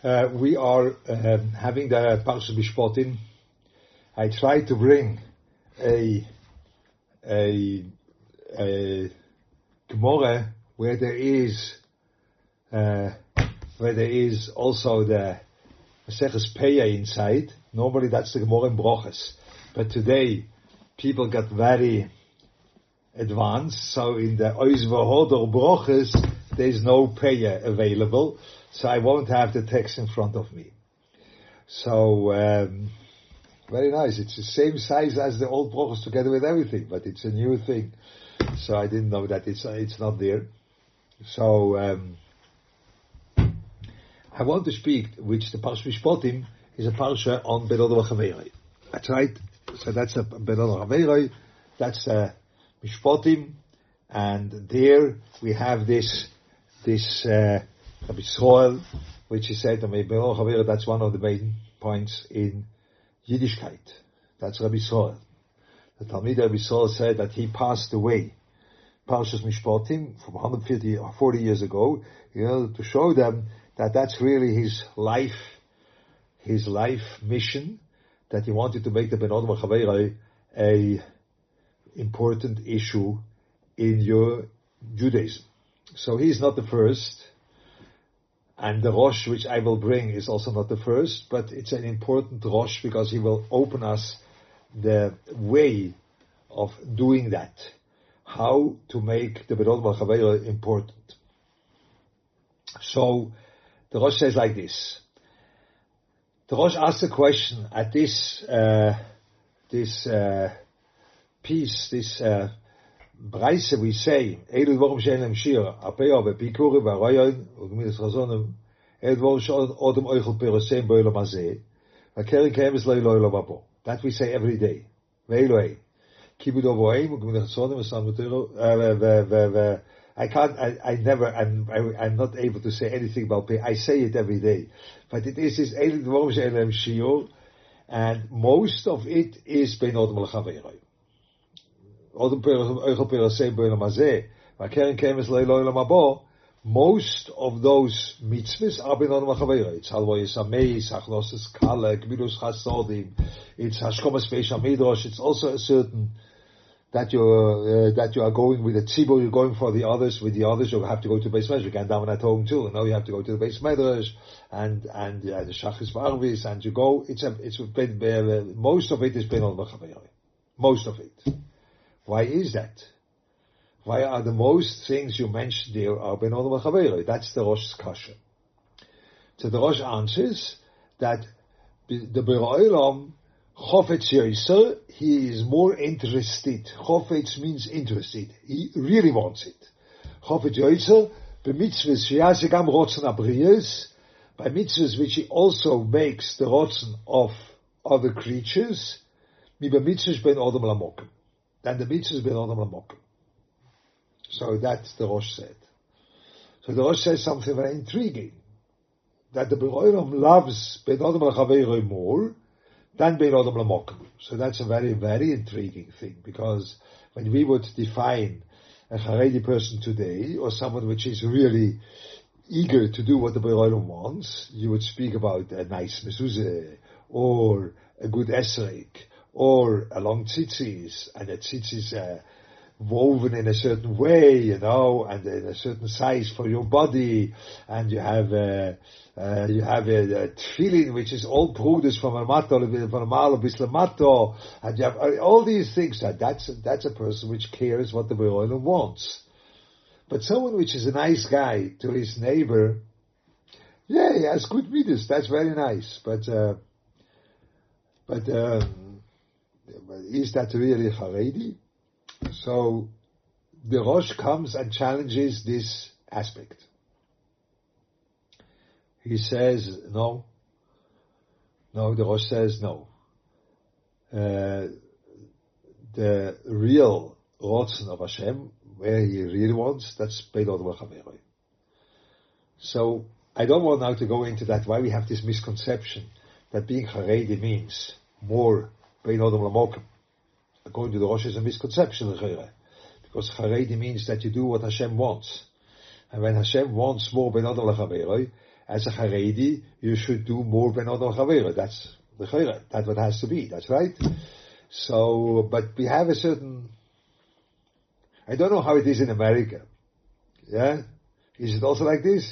Uh, we are um, having the Parsha Mishpotim. I try to bring a a a Gemara where there is uh, where there is also the Maseches Peya inside. Normally that's the Gemara in Brochus, but today people got very advanced. So in the Oizvahodor Brochus there is no Peya available, so I won't have the text in front of me. So. Um, very nice. It's the same size as the old Brochus together with everything, but it's a new thing. So I didn't know that it's it's not there. So um, I want to speak, which the Parsha Mishpotim is a parsha on Berodov Chaveroi. That's right. So that's a Berodov Chaveroi. That's a Mishpotim, and there we have this this uh, Rabbi Soil, which is said That's one of the main points in Yiddishkeit. That's Rabbi Soil. The Talmud Rabbi Soil said that he passed away Parshas Mishpatim from 150 or 40 years ago, you know, to show them that that's really his life, his life mission, that he wanted to make the Ben Odom Chaveiroi a important issue in your Judaism. So he's not the first, and the Rosh which I will bring is also not the first, but it's an important Rosh because he will open us the way of doing that how to make the Berot Malchavera important. So, the Rosh says like this. The Rosh asks a question at this, uh, this, uh, piece, this, uh, Breise, we say, Eilu dvorim she'en lem shir, apeo v'pikuri v'arayon, ugmidas chazonim, Eilu dvorim she'odem oichel perosem bo'elam hazeh, v'keren kemes lo ilo ilo That we say every day. Ve'elohei. Kibud Ovoim, I can't, I, I never, I'm, I, am not able to say anything about pay. I say it every day. But it is this Eilit Vorim She'elem Shiur, and most of it is Ben Odom most of those mitzvahs are ben odom chaveira. It's halvo yisameis, hachnosis kale, gmilus chasodim. It's hashkomas veisham midrash. It's also a certain that you uh, that you are going with the tzibur, you're going for the others. With the others, you have to go to base medrash. You can't daven at home too. Now you have to go to the base medrash and and uh, the shachis varvis, and you go. It's a it's uh, most of it is ben odom chaveira. Most of it. Why is that? Why are the most things you mentioned there are ben chaveira? That's the Rosh's kasha. So the Rosh answers that the Beroilam Chofetz Yisr, he is more interested. Chofetz means interested. He really wants it. Chofetz Yisr, by mitzvahs, sheyasegam rotzen abriyas, by mitzvahs which he also makes the rotzen of other creatures, mi by mitzvahs ben odom lamokim. Then the mitzvahs ben odom lamokim. So that's the Rosh said. So the Rosh says something very intriguing. That the Beroiram loves Ben Adam more, than Bein Odom Lamokim. So that's a very, very intriguing thing because when we would define a Haredi person today or someone which is really eager to do what the Bein wants, you would speak about a nice mezuzah or a good esrek or a long tzitzis and a tzitzis are woven in a certain way, you know, and in a certain size for your body, and you have a, uh, you have a, a tefillin which is all prudus from a mato, from a malo bislamato, and you have uh, all these things. That that's that's a person which cares what the Beroilim wants. But someone which is a nice guy to his neighbor, yeah, he has good midas. That's very nice. But uh, but um, is that really Haredi? So the Rosh comes and challenges this aspect. He says no. No, the Rosh says no. Uh, the real Rotzen of Hashem, where he really wants, that's Beidot Vachaveroi. So I don't want now to go into that, why we have this misconception that being Haredi means more Beidot Lamokim according to the Rosh, is a misconception, because Haredi means that you do what Hashem wants. And when Hashem wants more ben as a Haredi, you should do more Ben Adam Chavera. That's the Chayra. That's what has to be. That's right. So, but we have a certain, I don't know how it is in America. Yeah? Is it also like this?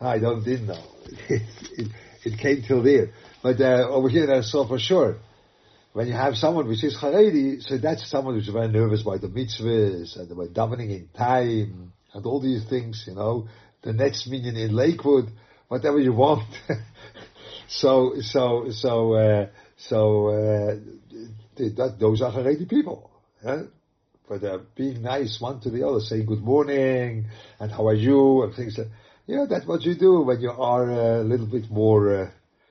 I don't didn't know. it, it, came till there. But uh, over here I saw for sure. When you have someone which is Haredi, so that's someone who's very nervous by the mitzvahs and about davening in time and all these things, you know, the next minyan in Lakewood, whatever you want. so, so, so, uh, so, uh, that, those are Haredi people. Yeah? But uh, being nice one to the other, saying good morning and how are you and things like yeah, that's what you do when you are a little bit more, uh,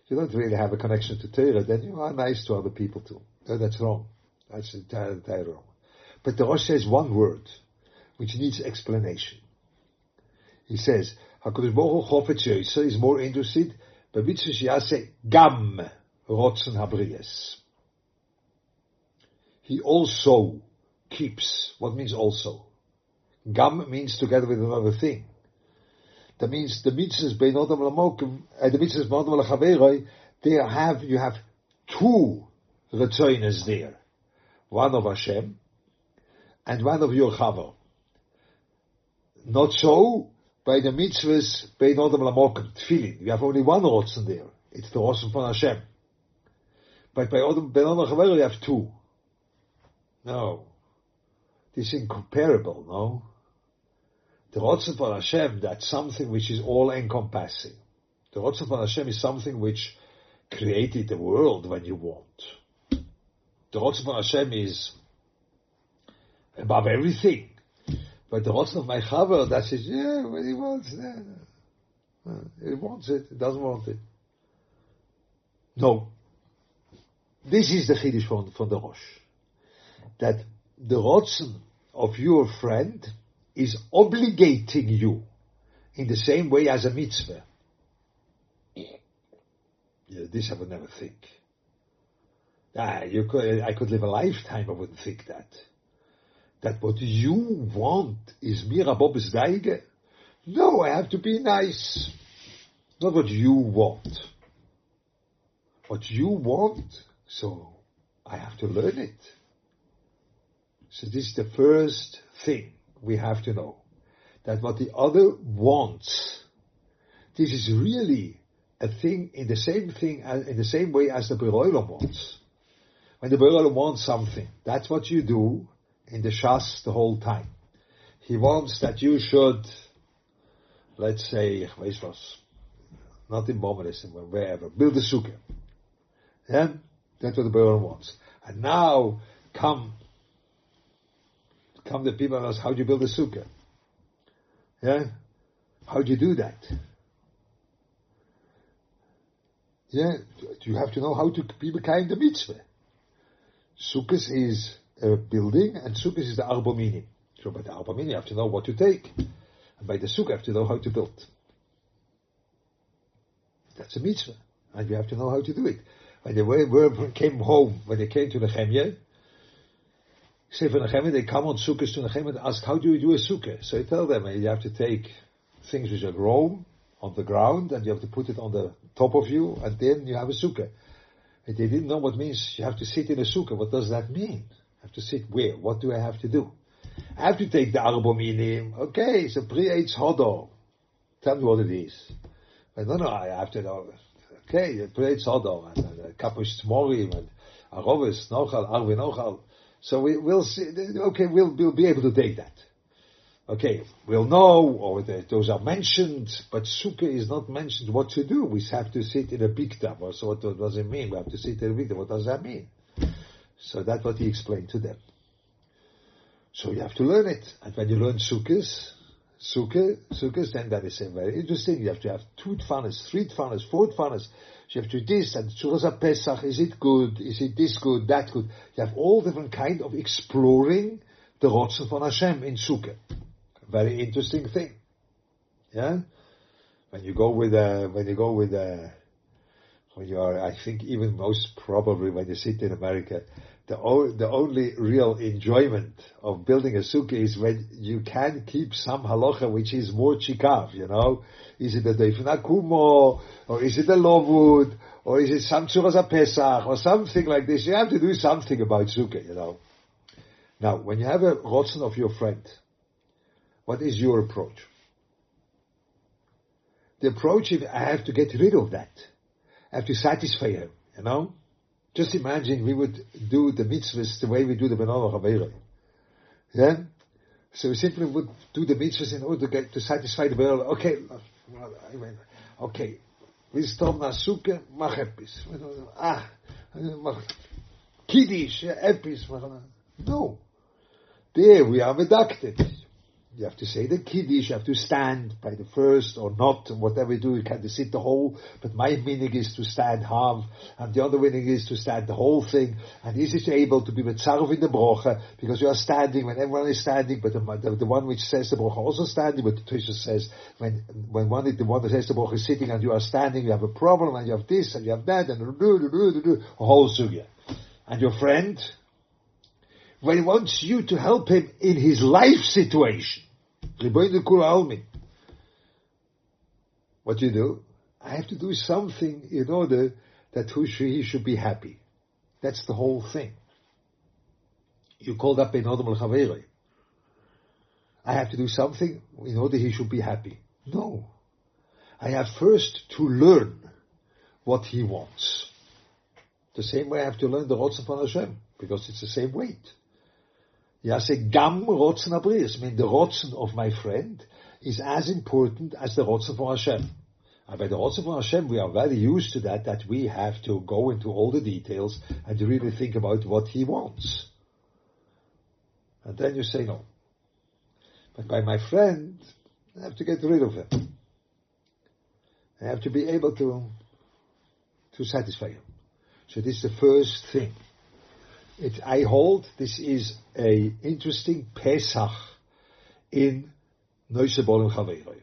you don't really have a connection to Torah, then you are nice to other people too. No, that's wrong. That's entirely, entirely wrong. But the Rosh says one word, which needs explanation. He says, HaKadosh Baruch Hu Chofetz is more interested by mitzvah yase gam rotzen habriyas. He also keeps. What means also? Gam means together with another thing. That means the mitzvahs bein odam lamokim, uh, the mitzvahs bein odam lachaveroi, they have, you have two retzoinas there. One of Hashem, and one of your chaver. Not so by the mitzvahs bein odam lamokim, tefillin. You have only one rotzen there. It's the rotzen from Hashem. But by odam bein odam lachaveroi, you have two. No. This is incomparable, no? The Rotzen for Hashem, that's something which is all encompassing. The Rotzen for Hashem is something which created the world when you want. The Rotzen for Hashem is above everything. But the Rotzen of my Chaver, that says, yeah, when he wants, yeah, he wants it, he doesn't want it. No. This is the Chiddush from, from the Rosh. That the Rotzen of your friend is obligating you in the same way as a mitzvah. Yeah, this I would never think. Ah, you could, I could live a lifetime, I wouldn't think that. That what you want is Mira Bob's Geige? No, I have to be nice. Not what you want. What you want, so I have to learn it. So this is the first thing we have to know that what the other wants, this is really a thing in the same thing, in the same way as the Beroiler wants. When the Beroiler wants something, that's what you do in the Shas the whole time. He wants that you should, let's say, not in Mormonism, but wherever, build a sukkah. Yeah? That's what the Beroiler wants. And now come come the people and ask, how do you build a sukkah? Yeah? How do you do that? Yeah, you have to know how to be kind the mitzvah. Sukkah is a building, and sukkah is the arbominim. So by the arbominim, you have to know what to take. And by the sukkah, you have to know how to build. That's a mitzvah. And you have to know how to do it. When they were, were came home, when they came to the Sefer Nehemiah, they come on sukkahs to Nehemiah and ask, how do you do a sukkah? So I tell them, you have to take things which are grown on the ground and you have to put it on the top of you and then you have a sukkah. And they didn't know what means you have to sit in a sukkah. What does that mean? I have to sit where? What do I have to do? I have to take the arbominim. Okay, so pre-Eitz Hodo. Tell me what it is. But no, no, I have to know. Okay, pre-Eitz Hodo and, and, uh, and Kapush Tmorim and uh, Arovis, Nochal, Arvi Nochal. So we, will see, okay, we'll, we'll be able to take that. Okay, we'll know, or the, those are mentioned, but sukkah is not mentioned what to do. We have to sit in a bikta. So what, what does it mean? We have to sit in a bikta. What does that mean? So that's what he explained to them. So you have to learn it. And when you learn sukkahs, sukkah, sukkahs, then that is very interesting. You have to have two tfanas, three tfanas, four tfanas. You have to do this and Tzuras Pesach, is it good? Is it this good, that good? You have all different kind of exploring the Rotzen von Hashem in Sukkah. Very interesting thing. Yeah? When you go with a, when you go with a, when you are, I think even most probably when you sit in America, the, o- the only real enjoyment of building a sukkah is when you can keep some halacha which is more chikav, you know. Is it a Deifna Kumo, or is it a Lovud, or is it some Tzuras Pesach, or something like this. You have to do something about sukkah, you know. Now, when you have a rotzen of your friend, what is your approach? The approach is I have to get rid of that. I have to satisfy him, you know. Just imagine we would do the mitzvahs the way we do the Benala Chaveirah. Yeah? So we simply would do the mitzvahs in order to get to satisfy the Benala. Okay, okay. We stop na suke, mach epis. Ah, mach kiddish, epis. No. There we are medacted. You have to say. The kiddush, you have to stand by the first or not, whatever you do, you can sit the whole, but my meaning is to stand half, and the other meaning is to stand the whole thing, and is it able to be with in the brocha, because you are standing when everyone is standing, but the, the, the one which says the brocha also standing, but the teacher says, when, when one, the one that says the brocha is sitting and you are standing, you have a problem, and you have this, and you have that, and do, do, do, do, do, a whole sugya. And your friend, when he wants you to help him in his life situation, what do you do? I have to do something in order that he should be happy. That's the whole thing. You called up Benodom al I have to do something in order he should be happy. No. I have first to learn what he wants. The same way I have to learn the Rotzen von Hashem, because it's the same weight. Yase gam rotzen abris. I mean, the rotzen of my friend is as important as the rotzen for Hashem. And by the rotzen for Hashem, we are very used to that, that we have to go into all the details and really think about what he wants. And then you say no. But by my friend, I have to get rid of him. I have to be able to, to satisfy him. So this is the first thing. It, I hold this is a interesting Pesach in Noise Bolim.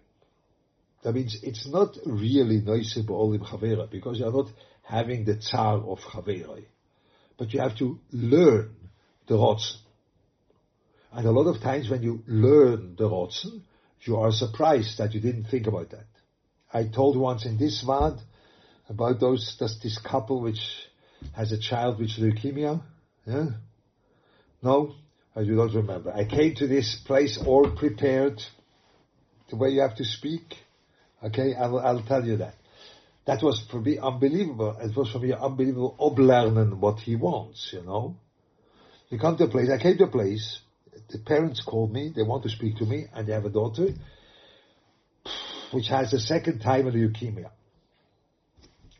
That means it's not really Noise Bolim because you are not having the Tsar of Chavera. But you have to learn the Rotzen. And a lot of times when you learn the Rotzen, you are surprised that you didn't think about that. I told once in this Vaad about those, this couple which has a child with leukemia, yeah? No? I do not remember. I came to this place all prepared the way you have to speak. Okay, I'll, I'll tell you that. That was for me unbelievable. It was for me unbelievable oblernen what he wants, you know. You come to a place, I came to a place, the parents called me, they want to speak to me, and they have a daughter, which has a second time of leukemia.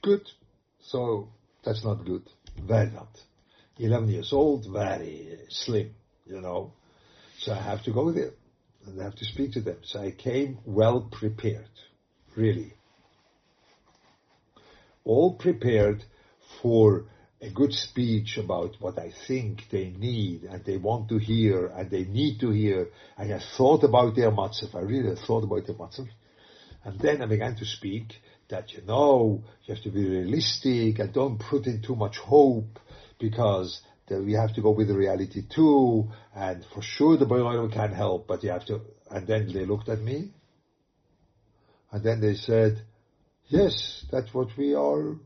Good. So, that's not good. Very not. 11 years old, very slim, you know. So I have to go there and I have to speak to them. So I came well prepared, really. All prepared for a good speech about what I think they need and they want to hear and they need to hear. And I thought about their matzav. I really thought about their matzav. And then I began to speak that, you know, you have to be realistic and don't put in too much hope because we have to go with the reality too, and for sure the Boiler can help, but you have to, and then they looked at me, and then they said, yes, that's what we are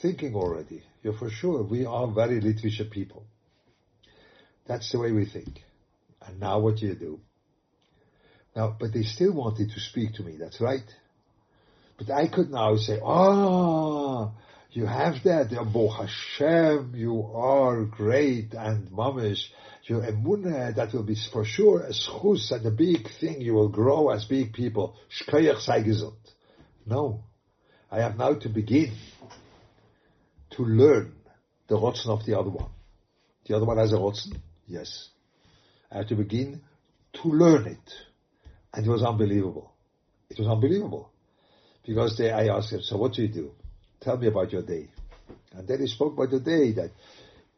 thinking already. You're for sure. We are very Litvisha people. That's the way we think. And now what do you do? Now, but they still wanted to speak to me, that's right. But I could now say, ah, you have that, Baruch Hashem, you are great, and mamish, your emunah, that will be for sure a schus and a big thing, you will grow as big people. Shkoyach. No. I have now to begin to learn the rotzen of the other one. The other one has a rotzen? Yes. I have to begin to learn it. And it was unbelievable. It was unbelievable. Because they, I asked him, so what do you do? Tell me about your day. And then he spoke about the day that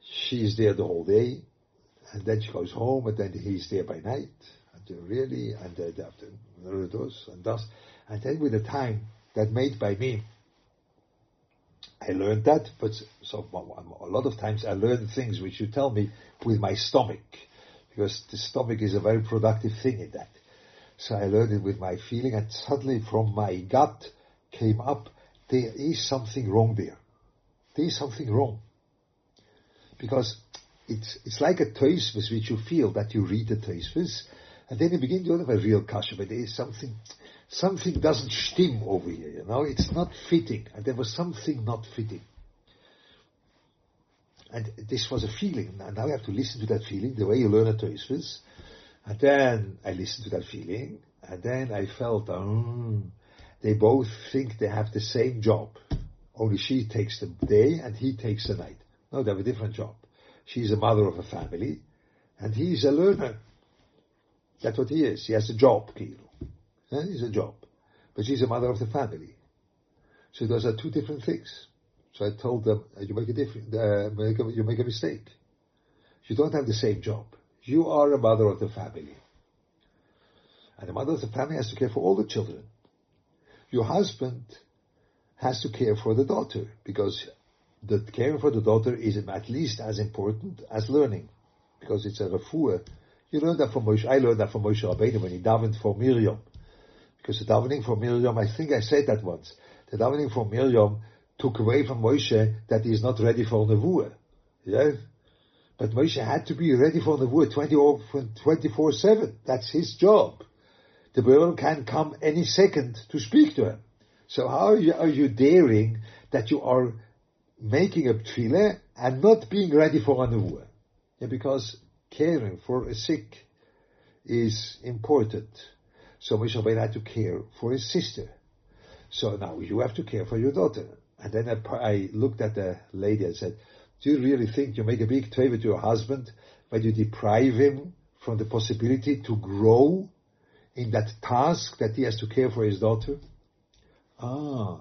she is there the whole day, and then she goes home, and then he's there by night, and really, and after those and thus, and then with the time that made by me, I learned that, but so a lot of times I learn things which you tell me with my stomach, because the stomach is a very productive thing in that. So I learned it with my feeling, and suddenly from my gut came up, there is something wrong there. There is something wrong. Because it's, it's like a Toisvis which you feel that you read the Toisvis, and then you begin to have a real kasha, but there is something, something doesn't stim over here, you know, it's not fitting, and there was something not fitting. And this was a feeling, and now I have to listen to that feeling, the way you learn a Toisvis, and then I listened to that feeling, and then I felt, oh, they both think they have the same job. Only she takes the day and he takes the night. No, they have a different job. She's a mother of a family, and he's a learner. That's what he is. He has a job, Kilo. Yeah, he's a job. But she's a mother of the family. So those are two different things. So I told them, uh, you make a different, uh, make a, you make a mistake. You don't have the same job. You are a mother of the family. And the mother of the family has to care for all the children. Your husband has to care for the daughter because the caring for the daughter is at least as important as learning because it's a refuah. You learn that from Moshe. I learned that from Moshe Rabbeinu when he davened for Miriam. Because the davening for Miriam, I think I said that once. The davening for Miriam took away from Moshe that he is not ready for Nevuah. Yeah? But Moshe had to be ready for Nevuah 24-7. That's his job. The Balaam can come any second to speak to him. So how are you, are you daring that you are making a tefillah and not being ready for a nevuah? Yeah, because caring for a sick is important. So Moshe Rabbeinu had to care for his sister. So now you have to care for your daughter. And then I, I looked at the lady and said, do you really think you make a big favor to your husband when you deprive him from the possibility to grow in that task that he has to care for his daughter? Ah,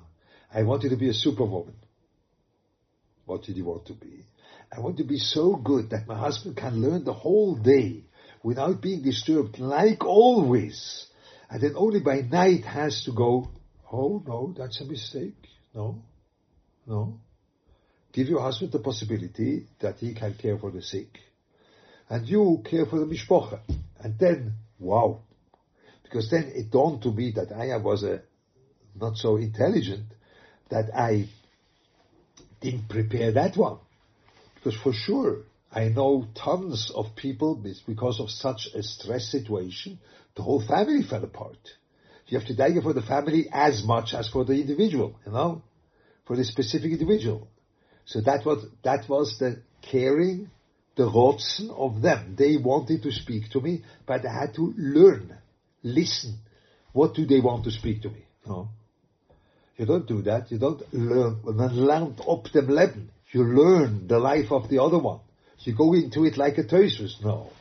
I wanted to be a superwoman. What did you want to be? I want to be so good that my husband can learn the whole day without being disturbed, like always. And then only by night has to go, oh no, that's a mistake. No, no. Give your husband the possibility that he can care for the sick. And you care for the mishpocha. And then, wow. Because then it dawned to me that I was a not so intelligent that I didn't prepare that one. Because for sure, I know tons of people because of such a stress situation, the whole family fell apart. You have to dagger for the family as much as for the individual, you know, for the specific individual. So that was, that was the caring, the rotzen of them. They wanted to speak to me, but I had to learn, listen. What do they want to speak to me? Know? You don't do that. You don't learn, learn up dem Leben. You learn the life of the other one. You go into it like a Tosus. No.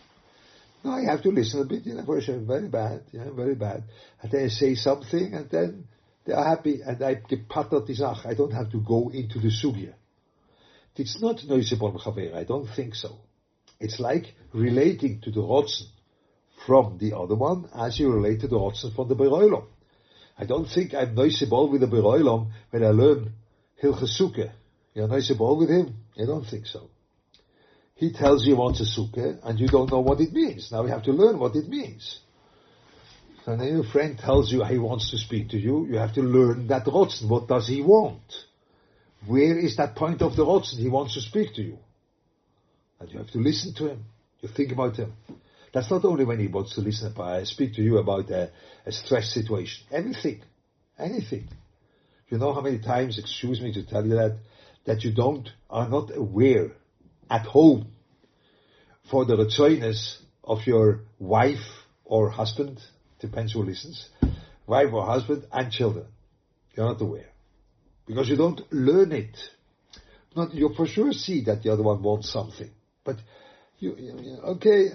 No, I have to listen a bit, you know, sure. Very bad, you very bad. And then I say something and then they are happy and I gepattert die Sache. I don't have to go into the sugya. It's not Neusebon Chaver. I don't think so. It's like relating to the Rotzen from the other one as you relate to the Rotzen from the Beroilom. I don't think I'm noisable with the Beroilam when I learn Hilchas Sukkah. You're noisable with him? I don't think so. He tells you wants a Sukkah and you don't know what it means. Now you have to learn what it means. And then your friend tells you he wants to speak to you, you have to learn that Rotzen. What does he want? Where is that point of the Rotzen he wants to speak to you? And you have to listen to him. You think about him. That's not only when he wants to listen, I speak to you about a, a stress situation. Anything. Anything. You know how many times, excuse me to tell you that, that you don't, are not aware at home for the retzoiness of your wife or husband, depends who listens, wife or husband and children. You're not aware. Because you don't learn it. Not, you for sure see that the other one wants something. But you, you okay,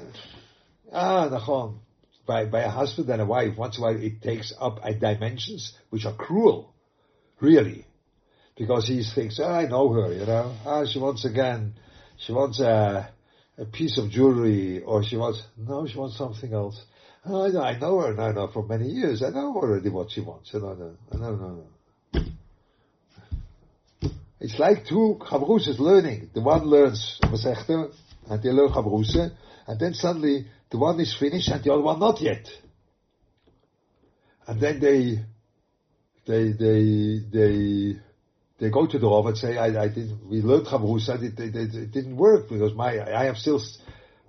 Ah, nachon. By, by a husband and a wife, once in a while it takes up dimensions which are cruel. Really. Because he thinks, oh, I know her, you know. Ah, she wants again, she wants a, a piece of jewelry, or she wants, no, she wants something else. Oh, I know her now, now for many years. I know already what she wants. No, no, no, no, no. It's like two chavrusas learning. The one learns and they learn chavrusa, and then suddenly the one is finished and the other one not yet. And then they, they, they, they, they go to the Rav and say, I, I didn't, we learned Chavrusa, it, it, it, it, didn't work because my, I have still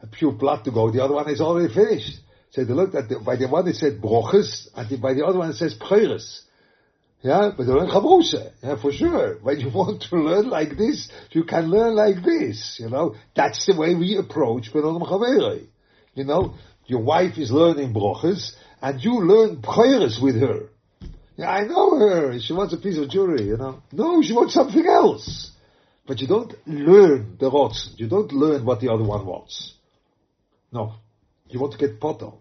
a pure blood to go, the other one is already finished. So they looked at the, by the one it said broches, and the, by the other one it says preures. Yeah, but they learn Chavrusa, yeah, for sure. When you want to learn like this, you can learn like this, you know. That's the way we approach Benodam Chaverei. You know, your wife is learning broches, and you learn preures with her. Yeah, I know her. She wants a piece of jewelry, you know. No, she wants something else. But you don't learn the rots. You don't learn what the other one wants. No. You want to get poto.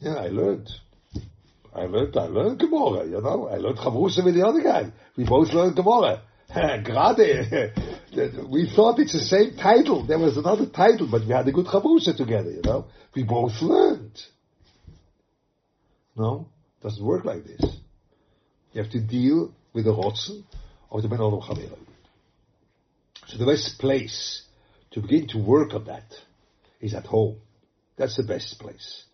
Yeah, I learned. I learned, I learned Gemara, you know. I learned Chavrusa with the other guy. We both learned Gemara. Grade. We thought it's the same title. There was another title, but we had a good Chavrusa together, you know. We both learned. No? Doesn't work like this. You have to deal with the rotzen of the Ben Olam Chavera. So the best place to begin to work on that is at home. That's the best place.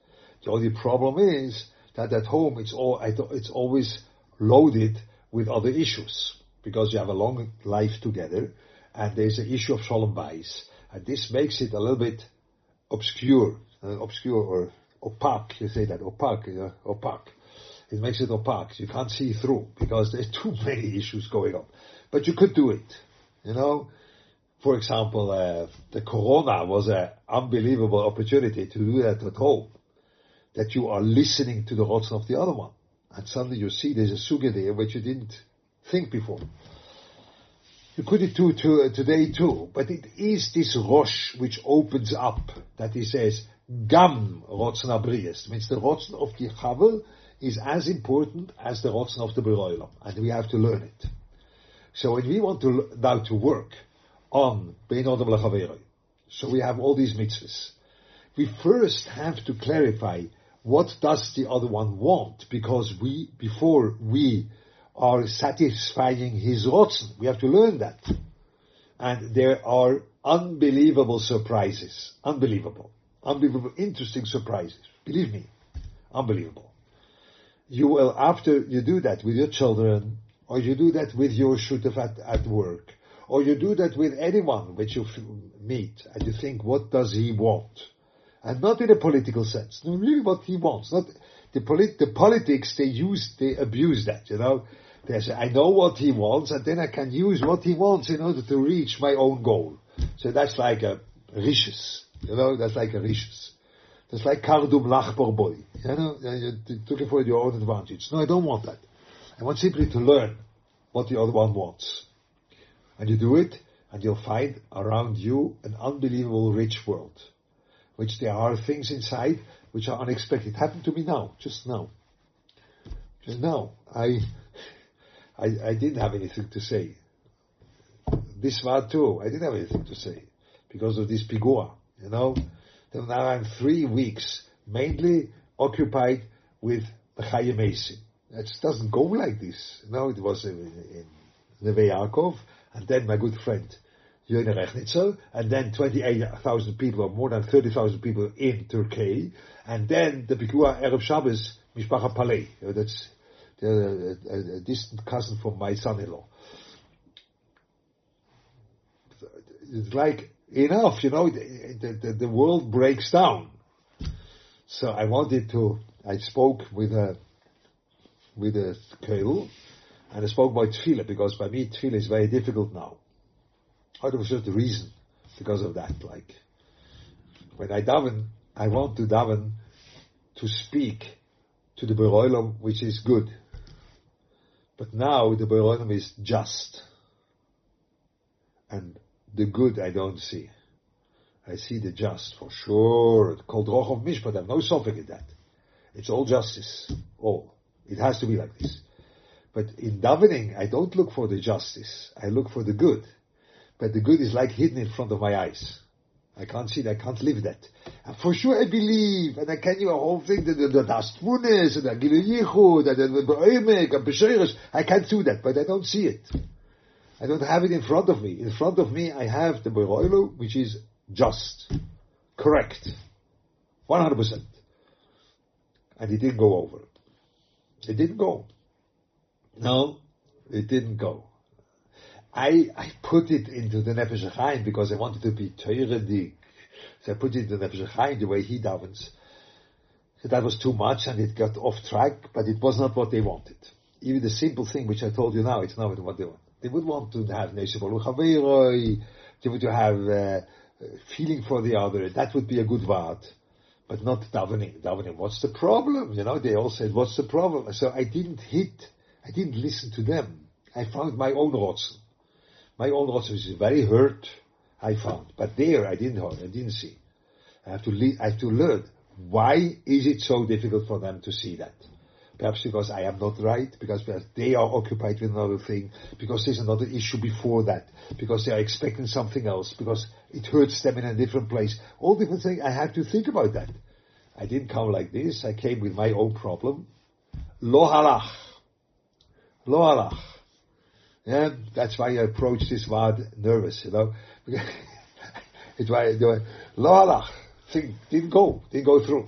The only problem is that at home it's all, it's always loaded with other issues because you have a long life together and there's an issue of bayis and this makes it a little bit obscure, uh, obscure or opaque, you say that, opaque, opaque it makes it opaque. You can't see through because there's too many issues going on. But you could do it. You know, for example, uh, the corona was an unbelievable opportunity to do that at home. That you are listening to the rots of the other one. And suddenly you see there's a suga there which you didn't think before. You could do to, uh, today too, but it is this rosh which opens up that he says, gam rotzen abriest, means the rotzen of the chavel is as important as the Rotzen of the Beroilam, and we have to learn it. So when we want to now to work on Bein Odom Lachaveroi, so we have all these mitzvahs, we first have to clarify what does the other one want, because we, before we are satisfying his Rotzen, we have to learn that. And there are unbelievable surprises, unbelievable, unbelievable interesting surprises. Believe me, unbelievable you will, after you do that with your children, or you do that with your shutaf at, at work, or you do that with anyone which you meet, and you think, what does he want? And not in a political sense, no, really what he wants. Not the, polit- the politics, they use, they abuse that, you know. Say, I know what he wants, and then I can use what he wants in order to reach my own goal. So that's like a riches, you know, that's like a riches. That's like kardum lachbor boy. You know, you took it for your own advantage. No, I don't want that. I want simply to learn what the other one wants. And you do it, and you'll find around you an unbelievable rich world. Which there are things inside which are unexpected. Happened to me now, just now. Just now. I, I, I didn't have anything to say. This one too, I didn't have anything to say. Because of this pigua, you know now I'm three weeks mainly occupied with the Chaim It doesn't go like this. No, it was in, in Neve Yaakov, and then my good friend Yone Rechnitzer, and then 28,000 people, or more than 30,000 people in Turkey, and then the pigua Erev Shabbos, Mishpacha Palei. You know, that's a, a, a distant cousin from my son-in-law. It's like enough, you know, the, the, the world breaks down. So I wanted to, I spoke with a, with a Keil, and I spoke about tefillah, because by me tefillah is very difficult now. Oh, Out of a certain reason, because of that, like, when I daven, I want to daven to speak to the Beroilam, which is good. But now the Beroilam is just. And the good I don't see. I see the just for sure. Called Roch of Mishpat. I have no suffering in that. It's all justice. All. It has to be like this. But in davening, I don't look for the justice. I look for the good. But the good is like hidden in front of my eyes. I can't see that. I can't live that. And for sure I believe, and I can you a whole thing that the, Dastvunis, and the Gilu Yichud, and the Be'emek, and B'Sheirish. I can't do that, but I don't see it. I don't have it in front of me. In front of me, I have the Beroilu, which is just, correct, 100%. And it didn't go over. It didn't go. No, it didn't go. I, I put it into the Nefesh HaChaim because I wanted to be Teurendik. So I put it into the Nefesh the way he davens. So that was too much and it got off track, but it was not what they wanted. Even the simple thing which I told you now, it's not what they want. They would want to have Neshabalu Chaveiroi, they would have uh, feeling for the other. That would be a good word. But not davening. Davening, what's the problem? You know, they all said, what's the problem? So I didn't hit, I didn't listen to them. I found my own rotzen. My own rotzen is very hurt, I found. But there I didn't hurt, I didn't see. I have to, le- I have to learn. Why is it so difficult for them to see that? Perhaps because I am not right, because they are occupied with another thing, because there's another issue before that, because they are expecting something else, because it hurts them in a different place. All different things. I have to think about that. I didn't come like this. I came with my own problem. Lo halach. Lo halach. Yeah, that's why I approach this word nervous, you know. it's why I it. Lo halach. Thing didn't go, didn't go through.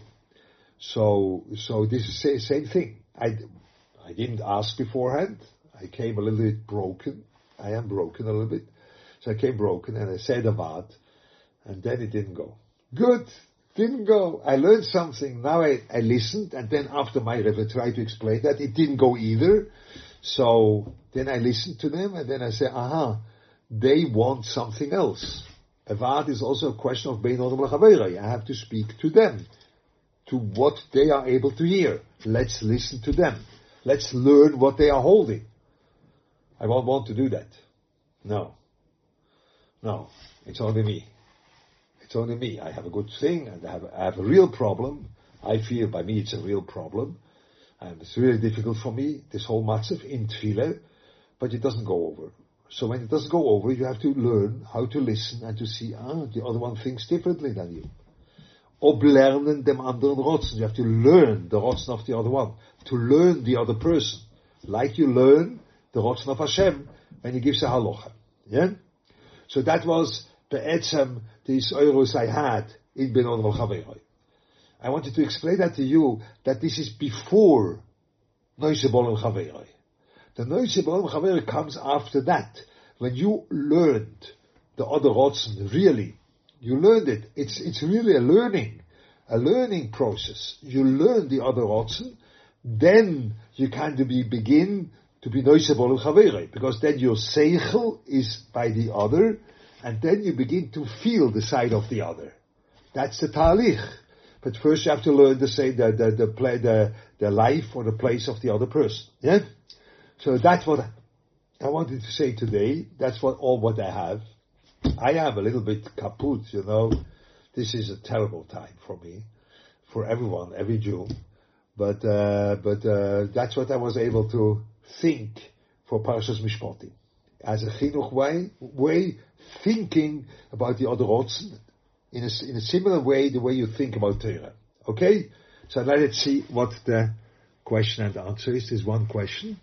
So, so this is the same thing. I, I didn't ask beforehand. I came a little bit broken. I am broken a little bit. So I came broken and I said a word and then it didn't go. Good. Didn't go. I learned something. Now I, I listened and then after my river tried to explain that it didn't go either. So then I listen to them and then I say, aha, they want something else. A word is also a question of bein I have to speak to them to what they are able to hear. Let's listen to them. Let's learn what they are holding. I won't want to do that. No. No. It's only me. It's only me. I have a good thing and I have, I have a real problem. I feel by me it's a real problem. And it's really difficult for me, this whole matzav in tefillah, but it doesn't go over. So when it doesn't go over, you have to learn how to listen and to see, ah, the other one thinks differently than you oblernen dem anderen rotzen. You have to learn the rotzen of the other one. To learn the other person. Like you learn the rotzen of Hashem when he gives a halacha. Yeah? So that was the etzem, these euros I had in Ben Odom al I wanted to explain that to you, that this is before Noise Bolem Chaveroi. The Noise Bolem Chaveroi comes after that. When you learned the other rotzen really, you learned it. It's, it's really a learning, a learning process. You learn the other Rotzen, then you kind of be, begin to be noisable chavere, because then your seichel is by the other, and then you begin to feel the side of the other. That's the talich. But first you have to learn to say the, the, the, play, the, the life or the place of the other person. Yeah? So that's what I wanted to say today. That's what all what I have. I am a little bit kaput, you know. This is a terrible time for me, for everyone, every Jew. But uh, but uh, that's what I was able to think for Parashas Mishpatim. As a chinuch Vaad, way thinking about the other rotzen in a, in a similar way, the way you think about Torah. Okay? So let's see what the question and answer is. There's one question.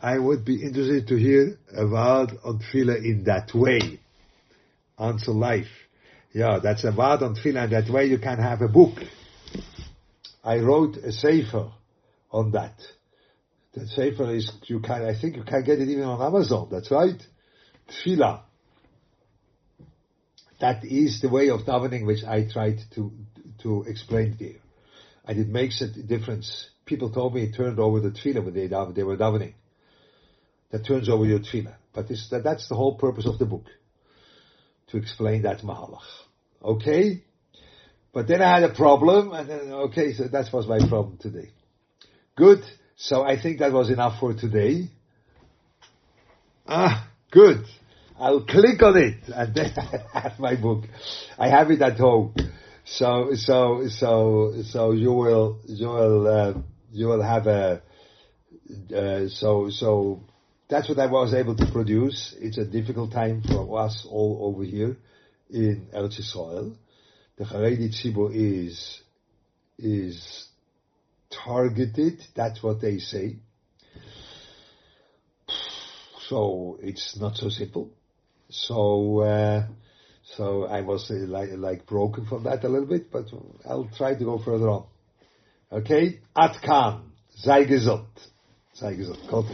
I would be interested to hear a word on tefillah in that way. Answer life. Yeah, that's a word on tefillah, that way you can have a book. I wrote a sefer on that. The sefer is, you can, I think you can get it even on Amazon, that's right? Tefillah. That is the way of davening which I tried to, to explain here. And it makes a difference. People told me it turned over the tefillah when they, they were davening that turns over your tefillah. But this, that, that's the whole purpose of the book. To explain that mahalach. Okay? But then I had a problem, and then, okay, so that was my problem today. Good. So I think that was enough for today. Ah, good. I'll click on it, and then I have my book. I have it at home. So, so, so, so you will, you will, uh, you will have a, uh, so, so that's what I was able to produce. It's a difficult time for us all over here in Eretz Yisrael. The Haredi Tzibur is, is targeted. That's what they say. so it's not so simple. So, uh, so I was uh, like, like broken from that a little bit, but I'll try to go further on. Okay? Atkan. Sei gesund. Sei. Gott.